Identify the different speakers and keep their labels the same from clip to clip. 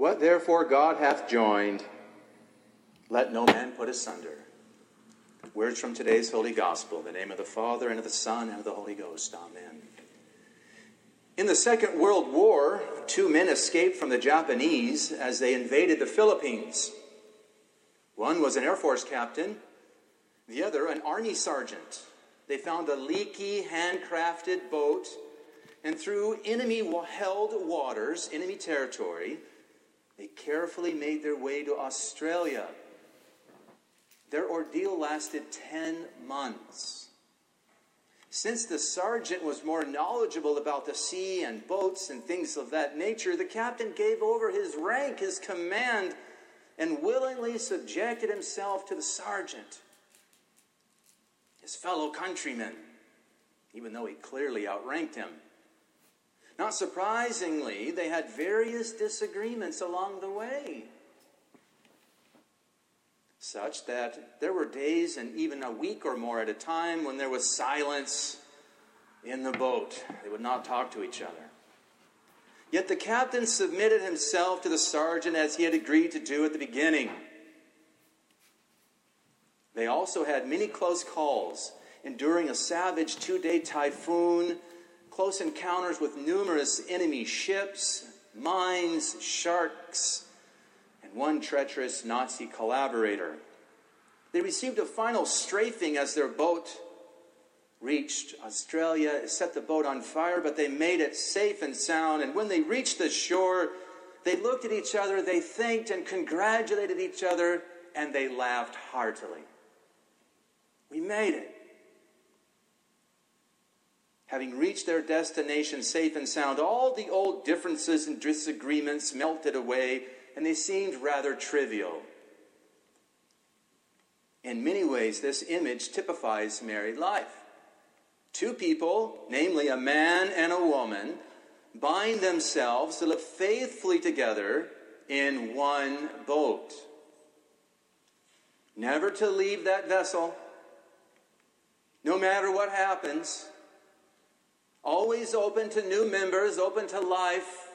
Speaker 1: What therefore God hath joined, let no man put asunder. Words from today's Holy Gospel, in the name of the Father, and of the Son, and of the Holy Ghost. Amen. In the Second World War, two men escaped from the Japanese as they invaded the Philippines. One was an Air Force captain, the other an Army sergeant. They found a leaky, handcrafted boat, and through enemy held waters, enemy territory, they carefully made their way to Australia. Their ordeal lasted 10 months. Since the sergeant was more knowledgeable about the sea and boats and things of that nature, the captain gave over his rank, his command, and willingly subjected himself to the sergeant, his fellow countrymen, even though he clearly outranked him. Not surprisingly, they had various disagreements along the way such that there were days and even a week or more at a time when there was silence in the boat. They would not talk to each other. Yet the captain submitted himself to the sergeant as he had agreed to do at the beginning. They also had many close calls, enduring a savage two day typhoon, close encounters with numerous enemy ships, mines, sharks, and one treacherous Nazi collaborator. They received a final strafing as their boat reached Australia, set the boat on fire, but they made it safe and sound. And when they reached the shore, they looked at each other, they thanked and congratulated each other, and they laughed heartily. We made it. Having reached their destination safe and sound, all the old differences and disagreements melted away and they seemed rather trivial. In many ways, this image typifies married life. Two people, namely a man and a woman, bind themselves to live faithfully together in one boat. Never to leave that vessel, no matter what happens. Always open to new members, open to life,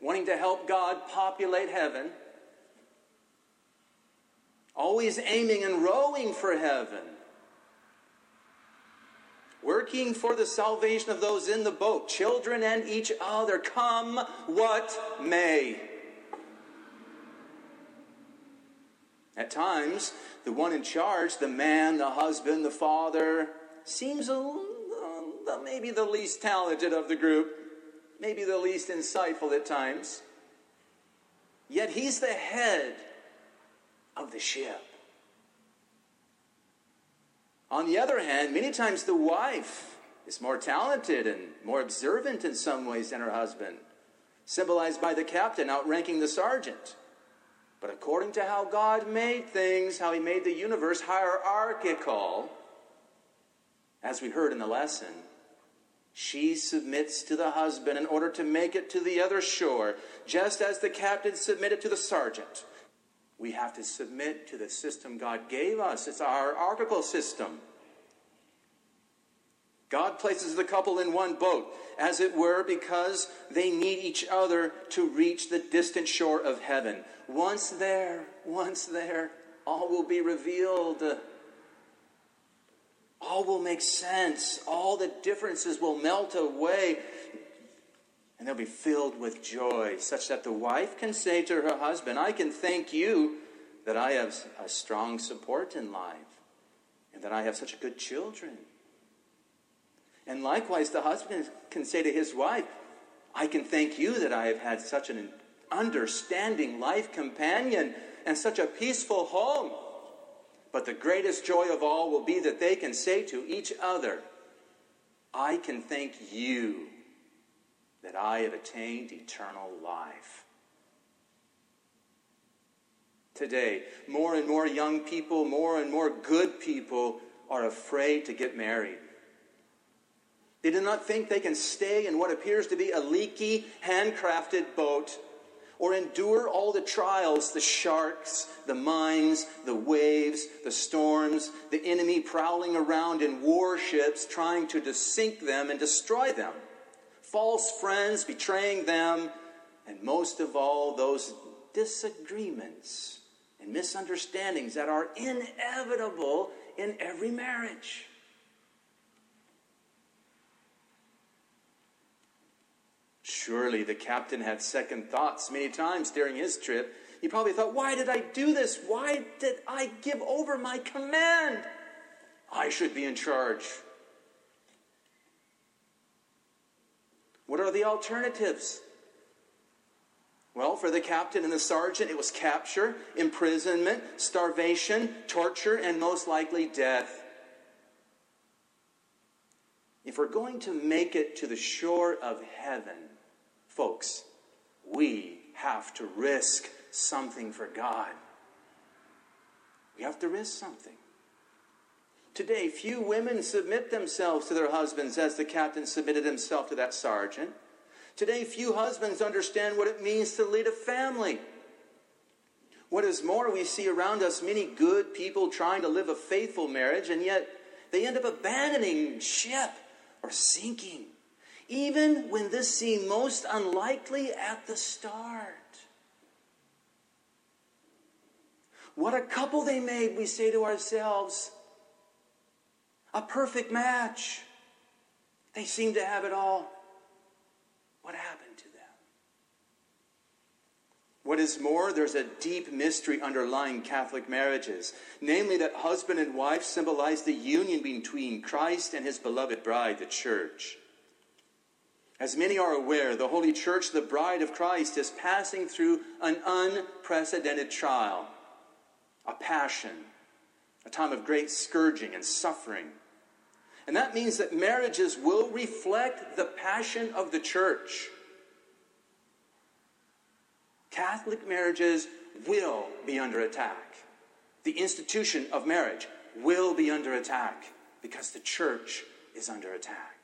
Speaker 1: wanting to help God populate heaven, always aiming and rowing for heaven, working for the salvation of those in the boat, children and each other, come what may. At times, the one in charge, the man, the husband, the father, seems a, uh, maybe the least talented of the group maybe the least insightful at times. Yet he's the head of the ship. On the other hand, many times the wife is more talented and more observant in some ways than her husband, symbolized by the captain outranking the sergeant. But according to how God made things, how He made the universe hierarchical, as we heard in the lesson, she submits to the husband in order to make it to the other shore, just as the captain submitted to the sergeant. We have to submit to the system God gave us. It's our hierarchical system. God places the couple in one boat, as it were, because they need each other to reach the distant shore of heaven. Once there, once there, all will be revealed all will make sense. All the differences will melt away. And they'll be filled with joy, such that the wife can say to her husband, I can thank you that I have a strong support in life and that I have such good children. And likewise, the husband can say to his wife, I can thank you that I have had such an understanding life companion and such a peaceful home. But the greatest joy of all will be that they can say to each other, I can thank you that I have attained eternal life. Today, more and more young people, more and more good people are afraid to get married. They do not think they can stay in what appears to be a leaky, handcrafted boat or endure all the trials the sharks, the mines, the waves, the storms, the enemy prowling around in warships trying to sink them and destroy them, false friends betraying them, and most of all, those disagreements and misunderstandings that are inevitable in every marriage. Surely the captain had second thoughts many times during his trip. He probably thought, Why did I do this? Why did I give over my command? I should be in charge. What are the alternatives? Well, for the captain and the sergeant, it was capture, imprisonment, starvation, torture, and most likely death. If we're going to make it to the shore of heaven, folks, we have to risk something for God. We have to risk something. Today, few women submit themselves to their husbands as the captain submitted himself to that sergeant. Today, few husbands understand what it means to lead a family. What is more, we see around us many good people trying to live a faithful marriage, and yet they end up abandoning ship or sinking, even when this seemed most unlikely at the start. What a couple they made, we say to ourselves. A perfect match. They seem to have it all. What happened to them? What is more, there's a deep mystery underlying Catholic marriages, namely that husband and wife symbolize the union between Christ and his beloved bride, the church. As many are aware, the Holy Church, the bride of Christ, is passing through an unprecedented trial, a passion, a time of great scourging and suffering. And that means that marriages will reflect the passion of the church. Catholic marriages will be under attack. The institution of marriage will be under attack because the church is under attack.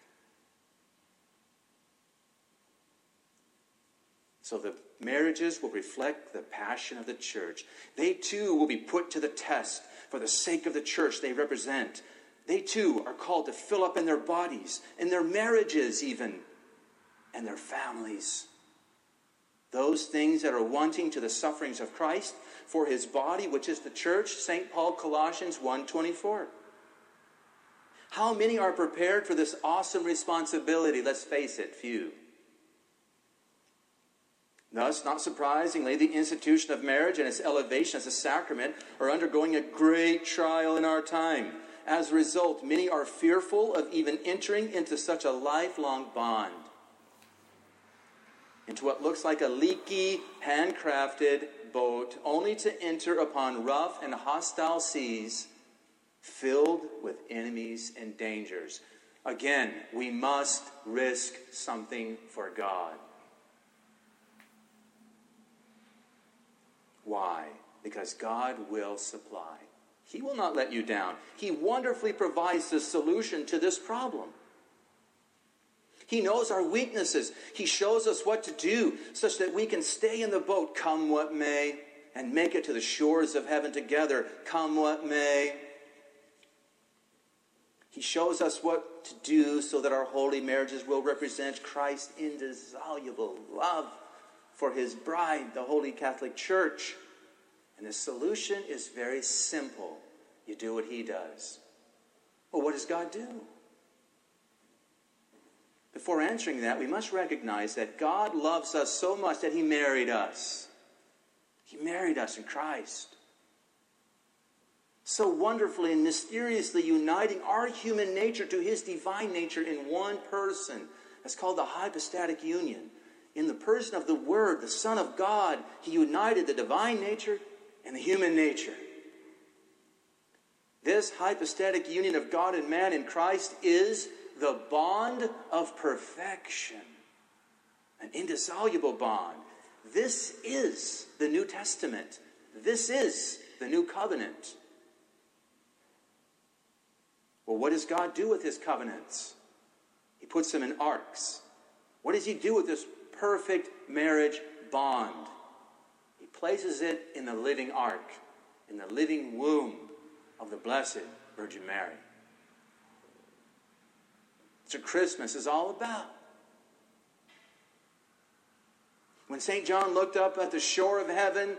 Speaker 1: So the marriages will reflect the passion of the church. They too will be put to the test for the sake of the church they represent they too are called to fill up in their bodies, in their marriages, even, and their families. Those things that are wanting to the sufferings of Christ for his body, which is the church, St. Paul, Colossians 1.24. How many are prepared for this awesome responsibility? Let's face it, few. Thus, not surprisingly, the institution of marriage and its elevation as a sacrament are undergoing a great trial in our time. As a result, many are fearful of even entering into such a lifelong bond, into what looks like a leaky, handcrafted boat, only to enter upon rough and hostile seas filled with enemies and dangers. Again, we must risk something for God. Why? Because God will supply. He will not let you down. He wonderfully provides the solution to this problem. He knows our weaknesses. He shows us what to do such that we can stay in the boat, come what may, and make it to the shores of heaven together, come what may. He shows us what to do so that our holy marriages will represent Christ's indissoluble love for his bride, the Holy Catholic Church. And the solution is very simple you do what He does. Well, what does God do? Before answering that, we must recognize that God loves us so much that He married us. He married us in Christ. So wonderfully and mysteriously uniting our human nature to His divine nature in one person. That's called the hypostatic union. In the person of the Word, the Son of God, He united the divine nature and the human nature. This hypostatic union of God and man in Christ is the bond of perfection, an indissoluble bond. This is the New Testament. This is the new covenant. Well, what does God do with his covenants? He puts them in arks. What does he do with this perfect marriage bond? He places it in the living ark, in the living womb of the Blessed Virgin Mary. It's what Christmas is all about. When St. John looked up at the shore of heaven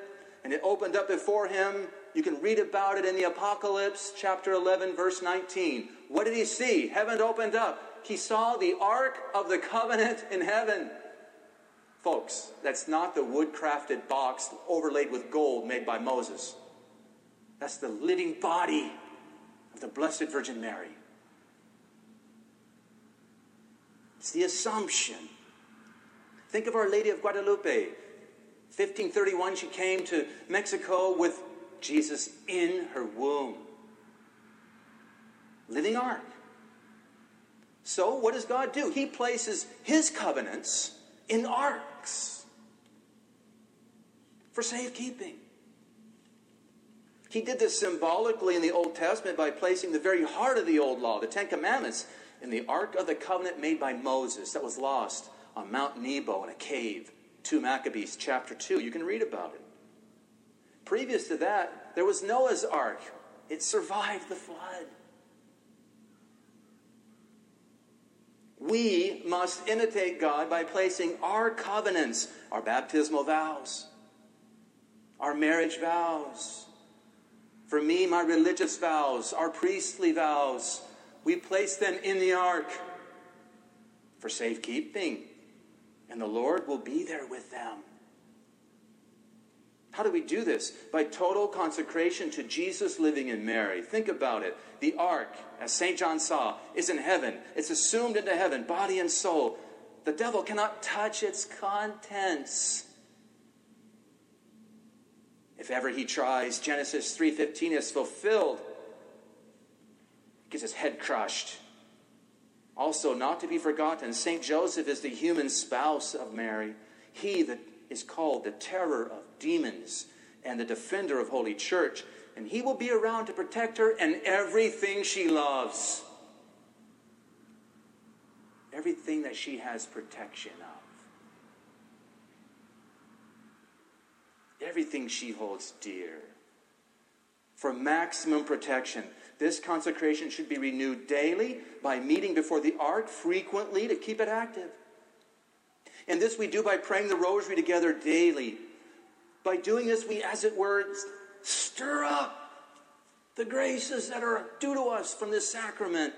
Speaker 1: and it opened up before him, you can read about it in the Apocalypse, chapter 11, verse 19. What did he see? Heaven opened up. He saw the Ark of the Covenant in heaven. Folks, that's not the wood crafted box overlaid with gold made by Moses. That's the living body of the Blessed Virgin Mary. It's the Assumption. Think of Our Lady of Guadalupe. 1531, she came to Mexico with Jesus in her womb. Living ark. So, what does God do? He places His covenants in arks for safekeeping. He did this symbolically in the Old Testament by placing the very heart of the Old Law, the Ten Commandments, in the Ark of the Covenant made by Moses that was lost on Mount Nebo in a cave. 2 Maccabees chapter 2. You can read about it. Previous to that, there was Noah's Ark. It survived the flood. We must imitate God by placing our covenants, our baptismal vows, our marriage vows, for me, my religious vows, our priestly vows, we place them in the ark for safekeeping, and the Lord will be there with them. How do we do this? By total consecration to Jesus living in Mary. Think about it. The ark, as St. John saw, is in heaven. It's assumed into heaven, body and soul. The devil cannot touch its contents. If ever he tries, Genesis 3:15 is fulfilled. He gets his head crushed. Also, not to be forgotten, St. Joseph is the human spouse of Mary. He that is called the terror of demons and the defender of Holy Church, and he will be around to protect her and everything she loves. Everything that she has protection of. everything she holds dear. For maximum protection, this consecration should be renewed daily by meeting before the ark frequently to keep it active. And this we do by praying the rosary together daily. By doing this, we, as it were, stir up the graces that are due to us from this sacrament.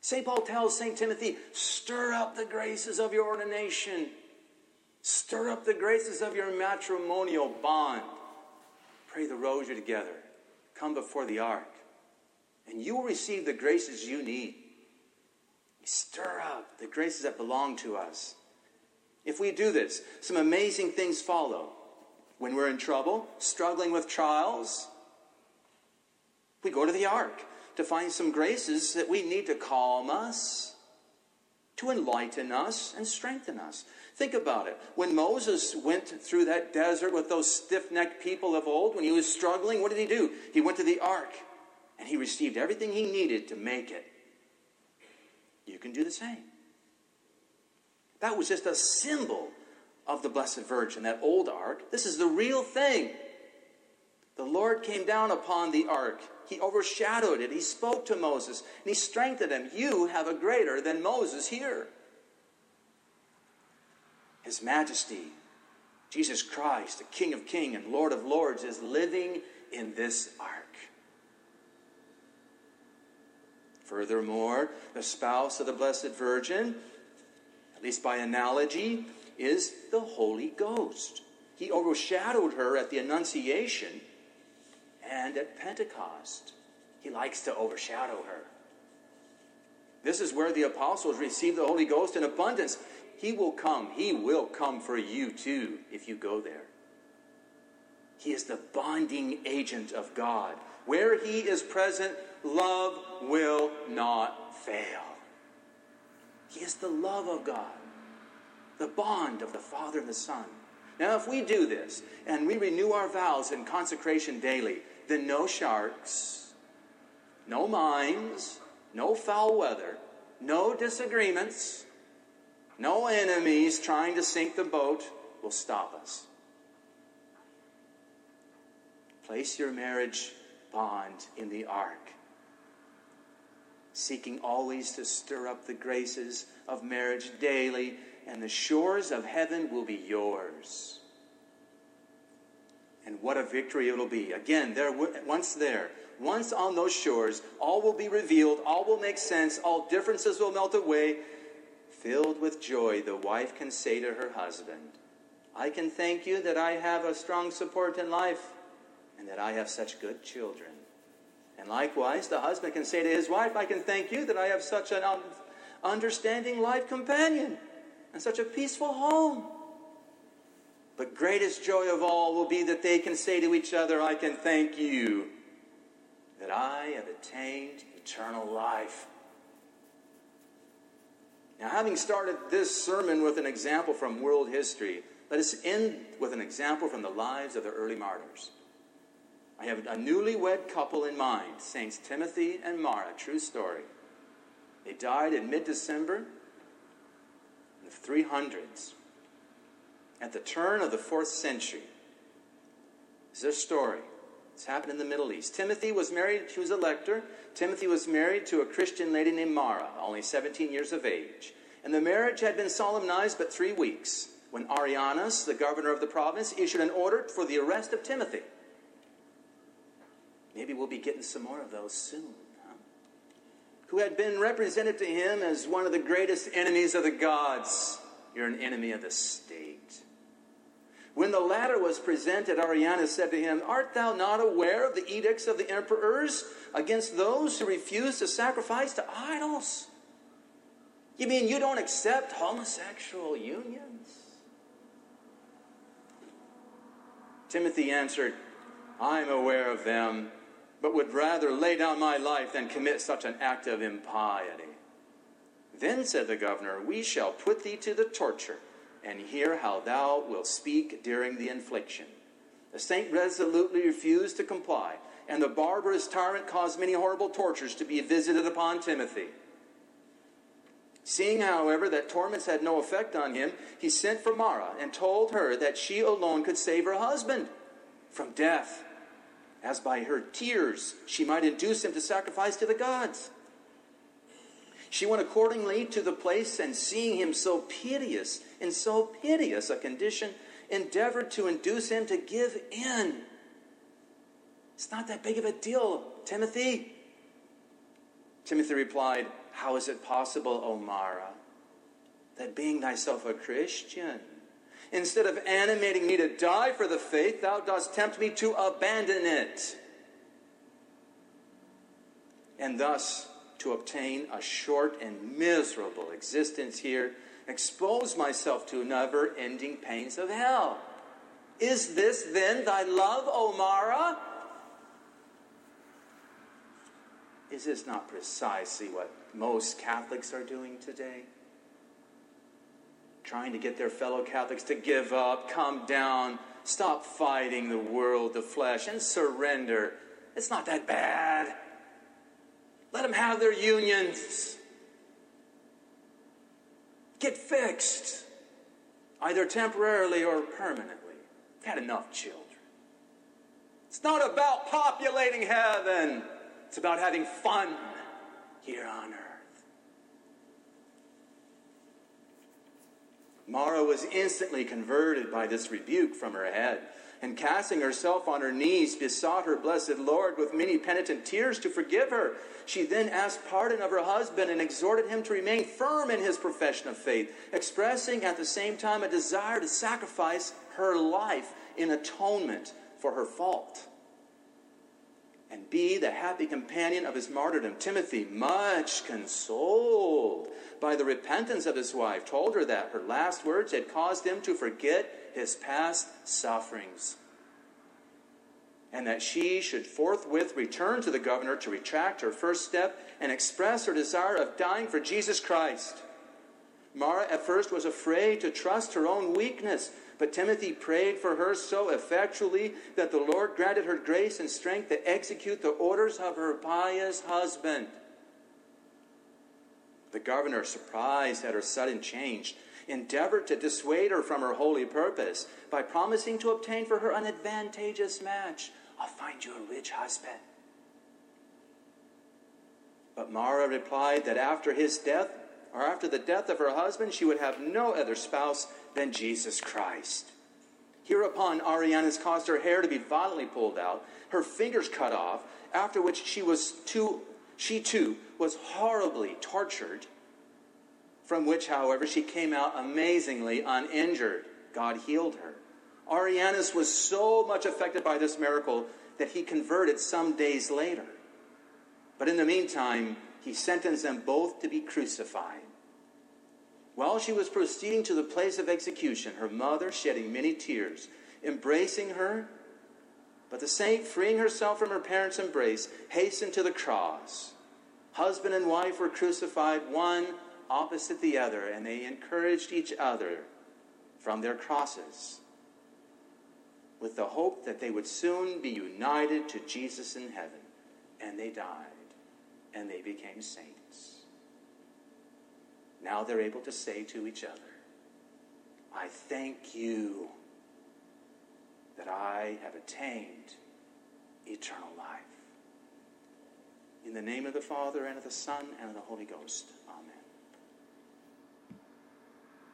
Speaker 1: St. Paul tells St. Timothy, stir up the graces of your ordination. Stir up the graces of your matrimonial bond. Pray the rosary together. Come before the ark. And you will receive the graces you need. Stir up the graces that belong to us. If we do this, some amazing things follow. When we're in trouble, struggling with trials, we go to the ark to find some graces that we need to calm us, to enlighten us, and strengthen us. Think about it. When Moses went through that desert with those stiff necked people of old, when he was struggling, what did he do? He went to the ark and he received everything he needed to make it. You can do the same. That was just a symbol of the Blessed Virgin, that old ark. This is the real thing. The Lord came down upon the ark. He overshadowed it. He spoke to Moses and he strengthened him. You have a greater than Moses here. His Majesty, Jesus Christ, the King of Kings and Lord of Lords, is living in this ark. Furthermore, the spouse of the Blessed Virgin, at least by analogy, is the Holy Ghost. He overshadowed her at the Annunciation and at Pentecost. He likes to overshadow her. This is where the apostles received the Holy Ghost in abundance. He will come. He will come for you too if you go there. He is the bonding agent of God. Where He is present, love will not fail. He is the love of God, the bond of the Father and the Son. Now, if we do this and we renew our vows in consecration daily, then no sharks, no mines, no foul weather, no disagreements, no enemies trying to sink the boat will stop us. Place your marriage bond in the ark. seeking always to stir up the graces of marriage daily, and the shores of heaven will be yours. And what a victory it'll be. Again, there once there, once on those shores, all will be revealed, all will make sense, all differences will melt away. Filled with joy, the wife can say to her husband, I can thank you that I have a strong support in life and that I have such good children. And likewise, the husband can say to his wife, I can thank you that I have such an understanding life companion and such a peaceful home. But greatest joy of all will be that they can say to each other, I can thank you that I have attained eternal life. Now, having started this sermon with an example from world history, let us end with an example from the lives of the early martyrs. I have a newlywed couple in mind, Saints Timothy and Mara, true story. They died in mid December in the 300s. At the turn of the fourth century, This is their story. It's happened in the Middle East. Timothy was married, he was a lector. Timothy was married to a Christian lady named Mara, only 17 years of age. And the marriage had been solemnized but three weeks when Arianus, the governor of the province, issued an order for the arrest of Timothy. Maybe we'll be getting some more of those soon. Huh? Who had been represented to him as one of the greatest enemies of the gods. You're an enemy of the state. When the latter was presented, Arianus said to him, Art thou not aware of the edicts of the emperors against those who refuse to sacrifice to idols? You mean you don't accept homosexual unions? Timothy answered, I'm aware of them, but would rather lay down my life than commit such an act of impiety. Then said the governor, We shall put thee to the torture, and hear how thou wilt speak during the infliction. The saint resolutely refused to comply, and the barbarous tyrant caused many horrible tortures to be visited upon Timothy. Seeing, however, that torments had no effect on him, he sent for Mara and told her that she alone could save her husband from death as by her tears she might induce him to sacrifice to the gods. She went accordingly to the place, and seeing him so piteous, in so piteous a condition, endeavored to induce him to give in. It's not that big of a deal, Timothy. Timothy replied, How is it possible, O Mara, that being thyself a Christian, Instead of animating me to die for the faith, thou dost tempt me to abandon it. And thus, to obtain a short and miserable existence here, expose myself to never ending pains of hell. Is this then thy love, O Mara? Is this not precisely what most Catholics are doing today? Trying to get their fellow Catholics to give up, calm down, stop fighting the world, the flesh, and surrender. It's not that bad. Let them have their unions. Get fixed, either temporarily or permanently. We've had enough children. It's not about populating heaven, it's about having fun here on earth. Mara was instantly converted by this rebuke from her head, and casting herself on her knees, besought her blessed Lord with many penitent tears to forgive her. She then asked pardon of her husband and exhorted him to remain firm in his profession of faith, expressing at the same time a desire to sacrifice her life in atonement for her fault and be the happy companion of his martyrdom. Timothy, much consoled by the repentance of his wife, told her that her last words had caused him to forget his past sufferings, and that she should forthwith return to the governor to retract her first step and express her desire of dying for Jesus Christ. Mara at first was afraid to trust her own weakness but Timothy prayed for her so effectually that the Lord granted her grace and strength to execute the orders of her pious husband. The governor, surprised at her sudden change, endeavored to dissuade her from her holy purpose by promising to obtain for her an advantageous match. I'll find you a rich husband. But Mara replied that after his death, or after the death of her husband, she would have no other spouse than Jesus Christ. Hereupon, Arianus caused her hair to be violently pulled out, her fingers cut off, after which she was too, she too was horribly tortured, from which, however, she came out amazingly uninjured. God healed her. Arianus was so much affected by this miracle that he converted some days later. But in the meantime, he sentenced them both to be crucified. While she was proceeding to the place of execution, her mother, shedding many tears, embracing her, but the saint, freeing herself from her parents' embrace, hastened to the cross. Husband and wife were crucified, one opposite the other, and they encouraged each other from their crosses with the hope that they would soon be united to Jesus in heaven. And they died, and they became saints. Now they're able to say to each other, I thank you that I have attained eternal life. In the name of the Father, and of the Son, and of the Holy Ghost.